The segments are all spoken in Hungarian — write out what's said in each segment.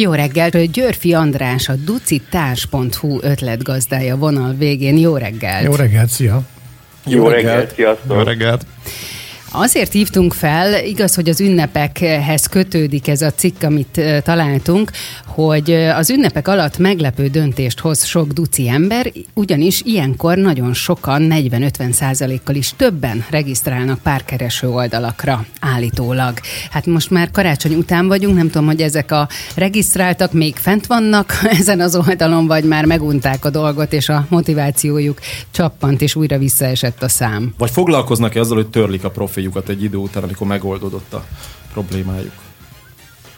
Jó reggelt, Györfi András, a ducitárs.hu ötletgazdája vonal végén. Jó reggelt! Jó reggelt, szia! Jó, Jó reggelt, reggelt sziasztok! Jó reggelt! Azért hívtunk fel, igaz, hogy az ünnepekhez kötődik ez a cikk, amit találtunk, hogy az ünnepek alatt meglepő döntést hoz sok duci ember, ugyanis ilyenkor nagyon sokan, 40-50 százalékkal is többen regisztrálnak párkereső oldalakra állítólag. Hát most már karácsony után vagyunk, nem tudom, hogy ezek a regisztráltak még fent vannak ezen az oldalon, vagy már megunták a dolgot, és a motivációjuk csappant, és újra visszaesett a szám. Vagy foglalkoznak-e azzal, hogy törlik a profiljukat egy idő után, amikor megoldódott a problémájuk?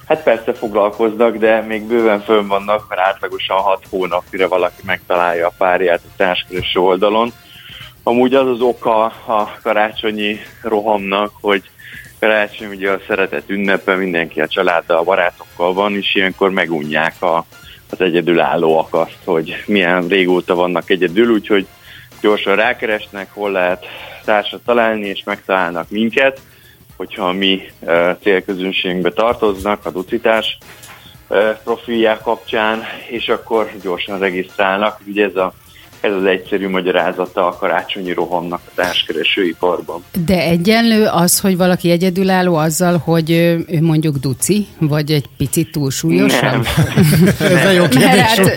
Hát persze foglalkoznak, de még bőven fönn vannak, mert átlagosan 6 hónapra valaki megtalálja a párját a társkereső oldalon. Amúgy az az oka a karácsonyi rohamnak, hogy karácsony ugye a szeretet ünnepe, mindenki a családdal, a barátokkal van, és ilyenkor megunják a, az egyedülállóak azt, hogy milyen régóta vannak egyedül, úgyhogy gyorsan rákeresnek, hol lehet társat találni, és megtalálnak minket hogyha mi célközönségünkbe tartoznak, a ducitás profilják kapcsán, és akkor gyorsan regisztrálnak. Ugye ez a ez az egyszerű magyarázata a karácsonyi rohamnak a társkeresőiparban. De egyenlő az, hogy valaki egyedülálló azzal, hogy ő mondjuk duci, vagy egy picit túlsúlyosabb? Nem. ez egy jó kérdés. Hát,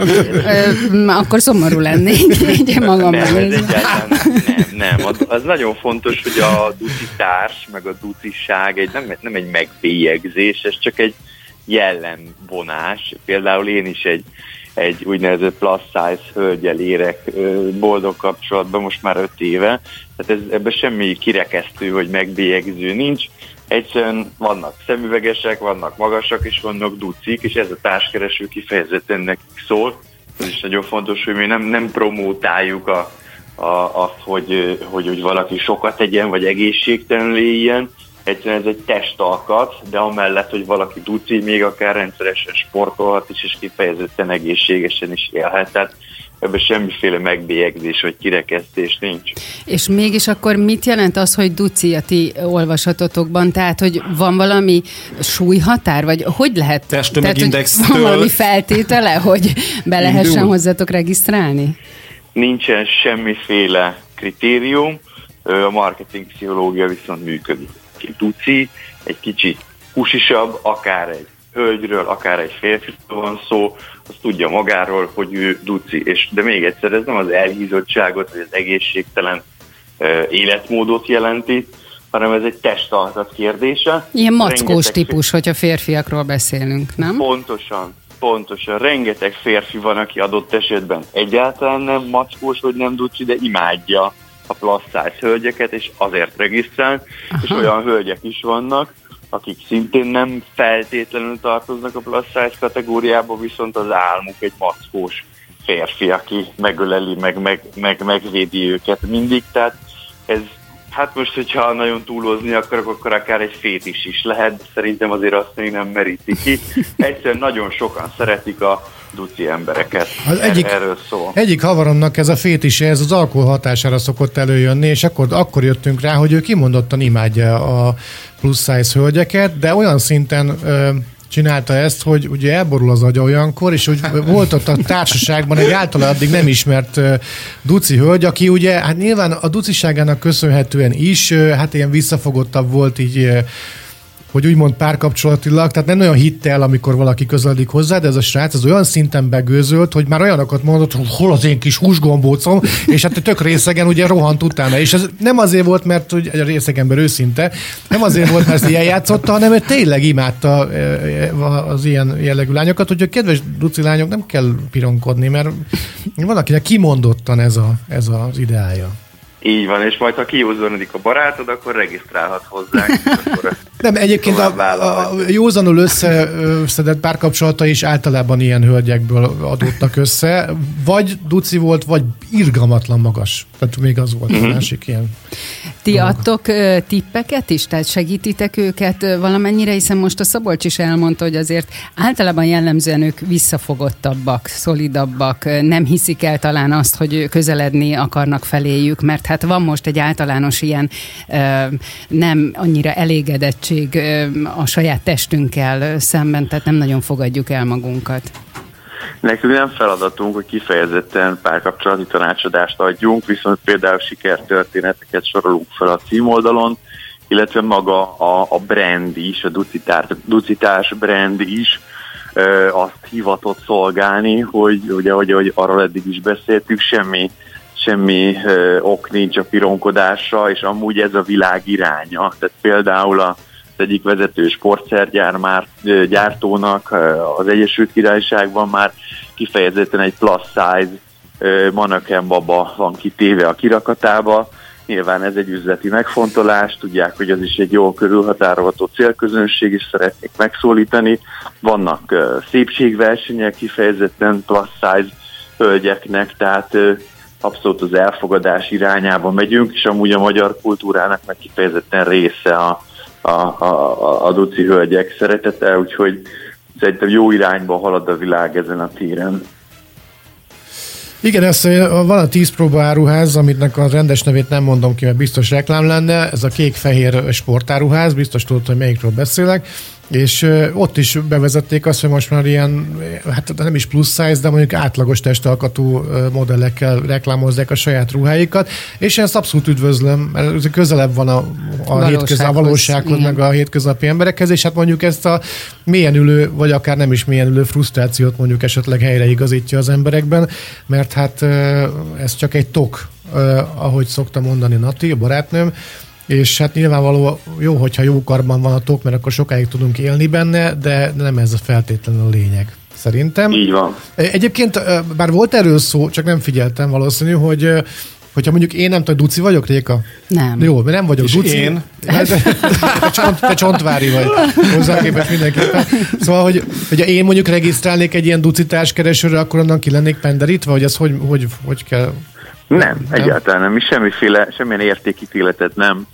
ö, akkor szomorú lennék, így magam nem, ez nem, nem, nem. Az, az nagyon fontos, hogy a duci társ, meg a duciság egy, nem, nem egy megbélyegzés, ez csak egy jellemvonás. Például én is egy egy úgynevezett plus size hölgyel érek boldog kapcsolatban most már öt éve. Tehát ez, ebben semmi kirekesztő vagy megbélyegző nincs. Egyszerűen vannak szemüvegesek, vannak magasak, és vannak ducik, és ez a társkereső kifejezetten nekik szól. Ez is nagyon fontos, hogy mi nem, nem promótáljuk a, a, azt, hogy, hogy, hogy valaki sokat tegyen, vagy egészségtelenül éljen, egyszerűen ez egy testalkat, de amellett, hogy valaki duci, még akár rendszeresen sportolhat is, és kifejezetten egészségesen is élhet. Tehát ebben semmiféle megbélyegzés vagy kirekesztés nincs. És mégis akkor mit jelent az, hogy duci a ti olvasatotokban? Tehát, hogy van valami súlyhatár, vagy hogy lehet? Testtömegindex. Van valami feltétele, hogy be lehessen hozzátok regisztrálni? Nincsen semmiféle kritérium, a marketing pszichológia viszont működik duci, egy kicsit husisabb, akár egy hölgyről, akár egy férfiról van szó, az tudja magáról, hogy ő duci. És, de még egyszer, ez nem az elhízottságot, vagy az egészségtelen uh, életmódot jelenti, hanem ez egy testalkat kérdése. Ilyen mackós Rengeteg típus, hogyha férfiakról beszélünk, nem? Pontosan, pontosan. Rengeteg férfi van, aki adott esetben egyáltalán nem mackós, vagy nem duci, de imádja a size hölgyeket, és azért regisztrál, Aha. és olyan hölgyek is vannak, akik szintén nem feltétlenül tartoznak a size kategóriába, viszont az álmuk egy mackós férfi, aki megöleli, meg, meg, meg megvédi őket mindig, tehát ez Hát most, hogyha nagyon túlozni akarok, akkor akár egy fétis is lehet, de szerintem azért azt még nem meríti ki. Egyszerűen nagyon sokan szeretik a duci embereket. Az egyik, Erről szól. Egyik havaromnak ez a fétise, ez az alkohol hatására szokott előjönni, és akkor, akkor jöttünk rá, hogy ő kimondottan imádja a plusz size hölgyeket, de olyan szinten ö, csinálta ezt, hogy ugye elborul az agya olyankor, és hogy volt ott a társaságban egy általa addig nem ismert duci hölgy, aki ugye, hát nyilván a duciságának köszönhetően is, hát ilyen visszafogottabb volt így hogy úgymond párkapcsolatilag, tehát nem olyan hitte el, amikor valaki közeledik hozzá, de ez a srác az olyan szinten begőzölt, hogy már olyanokat mondott, hogy hol az én kis húsgombócom, és hát tök részegen ugye rohant utána. És ez nem azért volt, mert hogy a részegember őszinte, nem azért volt, mert ezt ilyen játszotta, hanem hogy tényleg imádta e, e, az ilyen jellegű lányokat, hogy a kedves duci lányok nem kell pironkodni, mert valakinek kimondottan ez, a, ez az ideája. Így van, és majd ha kiúzónodik a barátod, akkor regisztrálhat hozzánk. akkor Nem, egyébként a, a józanul összeszedett párkapcsolata is általában ilyen hölgyekből adottak össze. Vagy duci volt, vagy irgalmatlan magas. Tehát még az volt a mhm. másik ilyen. Ti dolog. adtok tippeket is? Tehát segítitek őket valamennyire, hiszen most a Szabolcs is elmondta, hogy azért általában jellemzően ők visszafogottabbak, szolidabbak, nem hiszik el talán azt, hogy közeledni akarnak feléjük, mert Hát van most egy általános ilyen nem annyira elégedettség a saját testünkkel szemben, tehát nem nagyon fogadjuk el magunkat. Nekünk nem feladatunk, hogy kifejezetten párkapcsolati tanácsadást adjunk, viszont például sikertörténeteket sorolunk fel a címoldalon, illetve maga a, a brand is, a ducitár, ducitás brand is ö, azt hivatott szolgálni, hogy ugye, hogy, hogy arról eddig is beszéltük, semmi, semmi ö, ok nincs a pironkodásra, és amúgy ez a világ iránya. Tehát például a az egyik vezető sportszergyár már gyártónak az Egyesült Királyságban már kifejezetten egy plus size Manaken baba van kitéve a kirakatába. Nyilván ez egy üzleti megfontolás, tudják, hogy az is egy jól körülhatárolható célközönség, és szeretnék megszólítani. Vannak szépségversenyek kifejezetten plus size hölgyeknek, tehát abszolút az elfogadás irányába megyünk, és amúgy a magyar kultúrának meg kifejezetten része a, a, a, a duci hölgyek szeretete, úgyhogy szerintem jó irányba halad a világ ezen a téren. Igen, ez van a 10 próbaáruház, amitnek a rendes nevét nem mondom ki, mert biztos reklám lenne. Ez a kék-fehér sportáruház, biztos tudod, hogy melyikről beszélek és ott is bevezették azt, hogy most már ilyen, hát nem is plusz size, de mondjuk átlagos testalkatú modellekkel reklámozzák a saját ruháikat, és én ezt abszolút üdvözlöm, mert közelebb van a, a, hétköznap, a valósághoz, igen. meg a hétköznapi emberekhez, és hát mondjuk ezt a mélyen ülő, vagy akár nem is mélyen ülő frusztrációt mondjuk esetleg helyreigazítja az emberekben, mert hát ez csak egy tok, ahogy szokta mondani Nati, a barátnőm, és hát nyilvánvaló jó, hogyha jó karban van a tok, mert akkor sokáig tudunk élni benne, de nem ez a feltétlenül a lényeg. Szerintem. Így van. Egyébként, bár volt erről szó, csak nem figyeltem valószínű, hogy Hogyha mondjuk én nem tudom, Duci vagyok, Réka? Nem. Jó, mert nem vagyok És Duci. én? Te, te, csont, te csontvári vagy. Hozzáképes mindenképpen. Szóval, hogy, hogyha én mondjuk regisztrálnék egy ilyen Duci társkeresőre, akkor onnan ki lennék penderítve, vagy ez hogy, hogy, hogy kell? Nem, nem, egyáltalán nem. Mi semmiféle, semmilyen értékítéletet nem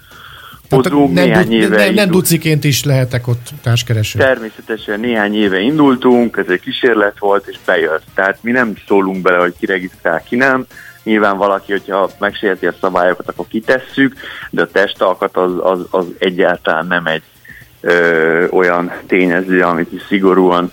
hozunk. Nem, néhány éve nem, nem duciként is lehetek ott társkereső. Természetesen néhány éve indultunk, ez egy kísérlet volt, és bejött. Tehát mi nem szólunk bele, hogy ki regisztrál, ki nem. Nyilván valaki, hogyha megsérti a szabályokat, akkor kitesszük, de a testalkat az, az, az egyáltalán nem egy ö, olyan tényező, amit is szigorúan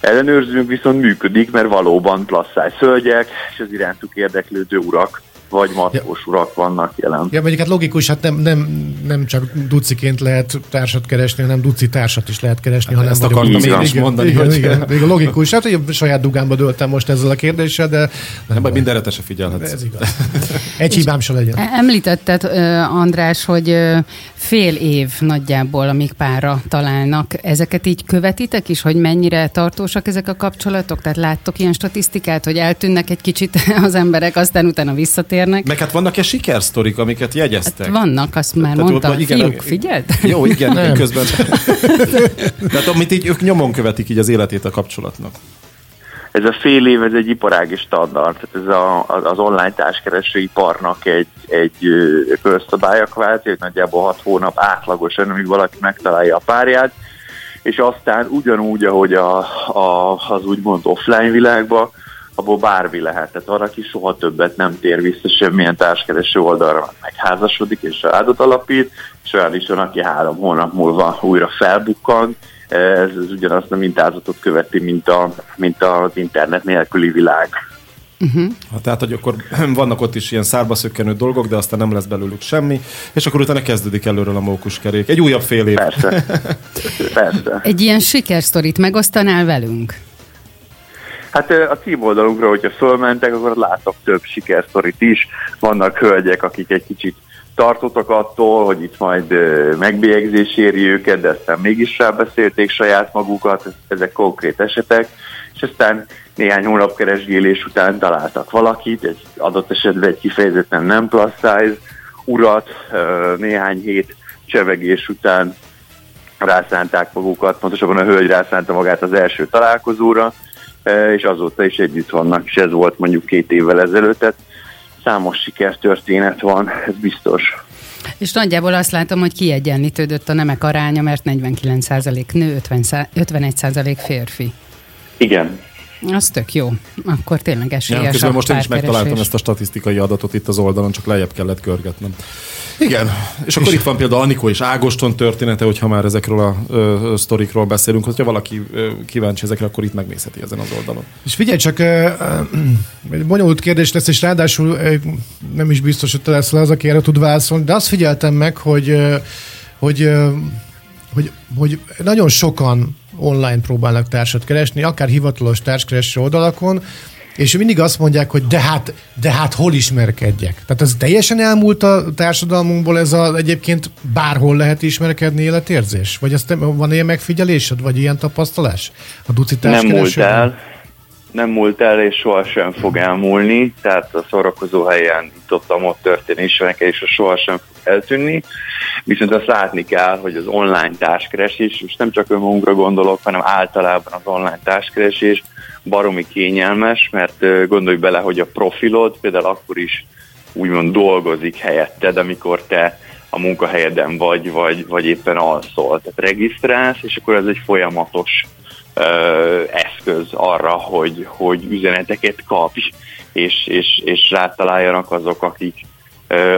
ellenőrzünk, viszont működik, mert valóban plasszáj szölgyek, és az irántuk érdeklődő urak vagy matkós ja. urak vannak jelen. Ja, mondjuk hát logikus, hát nem, nem, nem csak duciként lehet társat keresni, hanem duci társat is lehet keresni, hát ha nem vagyok. Ezt akartam én is mondani. Igen, hogy... igen, igen, logikus. Hát, hogy saját dugámba dőltem most ezzel a kérdéssel, de... Nem, nem baj, mindenre se figyelhetsz. Ez igaz. Egy hibám se legyen. Említetted, András, hogy fél év nagyjából, amíg párra találnak. Ezeket így követitek is, hogy mennyire tartósak ezek a kapcsolatok? Tehát láttok ilyen statisztikát, hogy eltűnnek egy kicsit az emberek, aztán utána visszatér visszatérnek. Meg hát vannak-e sikersztorik, amiket jegyeztek? Hát vannak, azt már Tehát mondta. Igen, Fiúk, figyeld? Jó, igen, nem. közben. Tehát amit így ők nyomon követik így az életét a kapcsolatnak. Ez a fél év, ez egy iparági standard, tehát ez a, az online társkereső iparnak egy, egy közszabálya kvázi, hogy nagyjából hat hónap átlagosan, amíg valaki megtalálja a párját, és aztán ugyanúgy, ahogy a, a, az úgymond offline világban, abból bármi lehet. Tehát arra, aki soha többet nem tér vissza semmilyen társkereső oldalra, megházasodik és családot alapít, és olyan is van, aki három hónap múlva újra felbukkan, ez, ez ugyanazt a mintázatot követi, mint, a, mint az internet nélküli világ. Uh-huh. Ha, tehát, hogy akkor vannak ott is ilyen szárba szökkenő dolgok, de aztán nem lesz belőlük semmi, és akkor utána kezdődik előről a mókuskerék. Egy újabb fél év. Persze. Persze. Egy ilyen sikersztorit megosztanál velünk? Hát a címoldalunkra, hogyha fölmentek, akkor látok több sikersztorit is. Vannak hölgyek, akik egy kicsit tartottak attól, hogy itt majd megbélyegzés éri őket, de aztán mégis rábeszélték saját magukat, ezek konkrét esetek, és aztán néhány hónap keresgélés után találtak valakit, egy adott esetben egy kifejezetten nem plus size urat, néhány hét csevegés után rászánták magukat, pontosabban a hölgy rászánta magát az első találkozóra, és azóta is együtt vannak, és ez volt mondjuk két évvel ezelőtt, tehát számos sikertörténet van, ez biztos. És nagyjából azt látom, hogy kiegyenlítődött a nemek aránya, mert 49% nő, 50, 51% férfi. Igen, Az tök jó. Akkor tényleg esélyes Ja, közben most én is megtaláltam ezt a statisztikai adatot itt az oldalon, csak lejjebb kellett görgetnem. Igen, és akkor itt van például Anikó és Ágoston története, hogyha már ezekről a ö, ö, sztorikról beszélünk, hogyha valaki ö, kíváncsi ezekre, akkor itt megnézheti ezen az oldalon. És figyelj csak, ö, ö, egy bonyolult kérdés lesz, és ráadásul ö, nem is biztos, hogy te leszel az, aki erre tud válaszolni, de azt figyeltem meg, hogy, ö, hogy, ö, hogy, hogy nagyon sokan online próbálnak társat keresni, akár hivatalos társkereső oldalakon, és mindig azt mondják, hogy de hát, de hát hol ismerkedjek. Tehát ez teljesen elmúlt a társadalmunkból ez a egyébként bárhol lehet ismerkedni életérzés? Vagy ezt van ilyen megfigyelésed, vagy ilyen tapasztalás? A duci Nem múlt el, nem múlt el, és sohasem fog elmúlni, tehát a szórakozó helyen itt ott, ott történő ismerekkel is sohasem fog eltűnni. Viszont azt látni kell, hogy az online társkeresés, és nem csak önmagunkra gondolok, hanem általában az online társkeresés baromi kényelmes, mert gondolj bele, hogy a profilod például akkor is úgymond dolgozik helyetted, amikor te a munkahelyeden vagy, vagy, vagy éppen alszol. Tehát regisztrálsz, és akkor ez egy folyamatos ö, eszköz arra, hogy, hogy üzeneteket kapj, és, és, és rátaláljanak azok, akik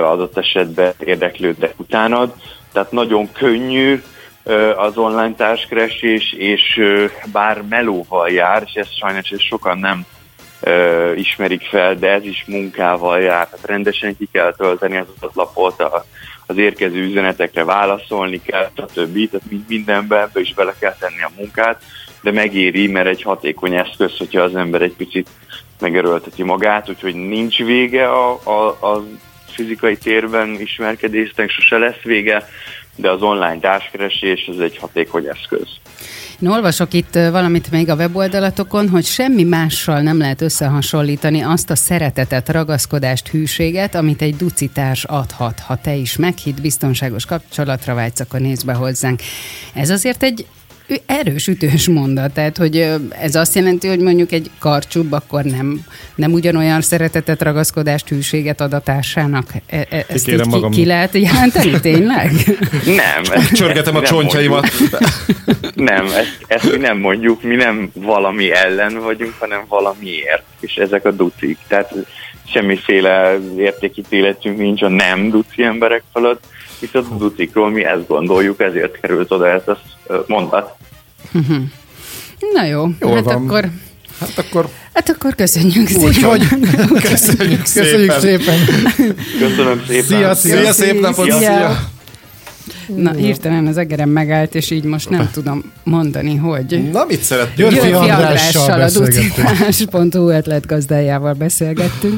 adott esetben érdeklődnek utánad. Tehát nagyon könnyű az online társkeresés, és bár melóval jár, és ezt sajnos ezt sokan nem ismerik fel, de ez is munkával jár. Tehát rendesen ki kell tölteni az adatlapot, az érkező üzenetekre válaszolni kell, stb. Tehát mind- mindenbe ebbe is bele kell tenni a munkát, de megéri, mert egy hatékony eszköz, hogyha az ember egy picit megerőlteti magát, úgyhogy nincs vége a, a, a fizikai térben ismerkedésnek, sose lesz vége, de az online társkeresés az egy hatékony eszköz. Én olvasok itt valamit még a weboldalatokon, hogy semmi mással nem lehet összehasonlítani azt a szeretetet, ragaszkodást, hűséget, amit egy ducitárs adhat. Ha te is meghitt, biztonságos kapcsolatra vágysz, akkor nézd be hozzánk. Ez azért egy erős, ütős mondat. Tehát, hogy ez azt jelenti, hogy mondjuk egy karcsúbb, akkor nem, nem ugyanolyan szeretetet, ragaszkodást, hűséget ad a társának. E- e- ezt Kikérem így ki, magamnak. ki lehet jelenteni, tényleg? Nem. Csörgetem a nem csontjaimat. mondjuk. Nem, ezt, ezt mi nem mondjuk, mi nem valami ellen vagyunk, hanem valamiért, és ezek a ducik. Tehát semmiféle értékítéletünk nincs a nem duci emberek fölött, viszont a ducikról mi ezt gondoljuk, ezért került oda ez a mondat. Na jó, Jól hát van. akkor, Hát akkor hát akkor köszönjük Úgyhogy köszönjük köszönjük szépen. szépen. Köszönöm szépen! Szia, szia. Szia, szép napot! Szia. Szia! Na, hirtelen az egerem megállt, és így most nem tudom mondani, hogy... Na, mit szeretnél? Györfi Andrással Andrással, a ducitás.hu ötletgazdájával beszélgettünk.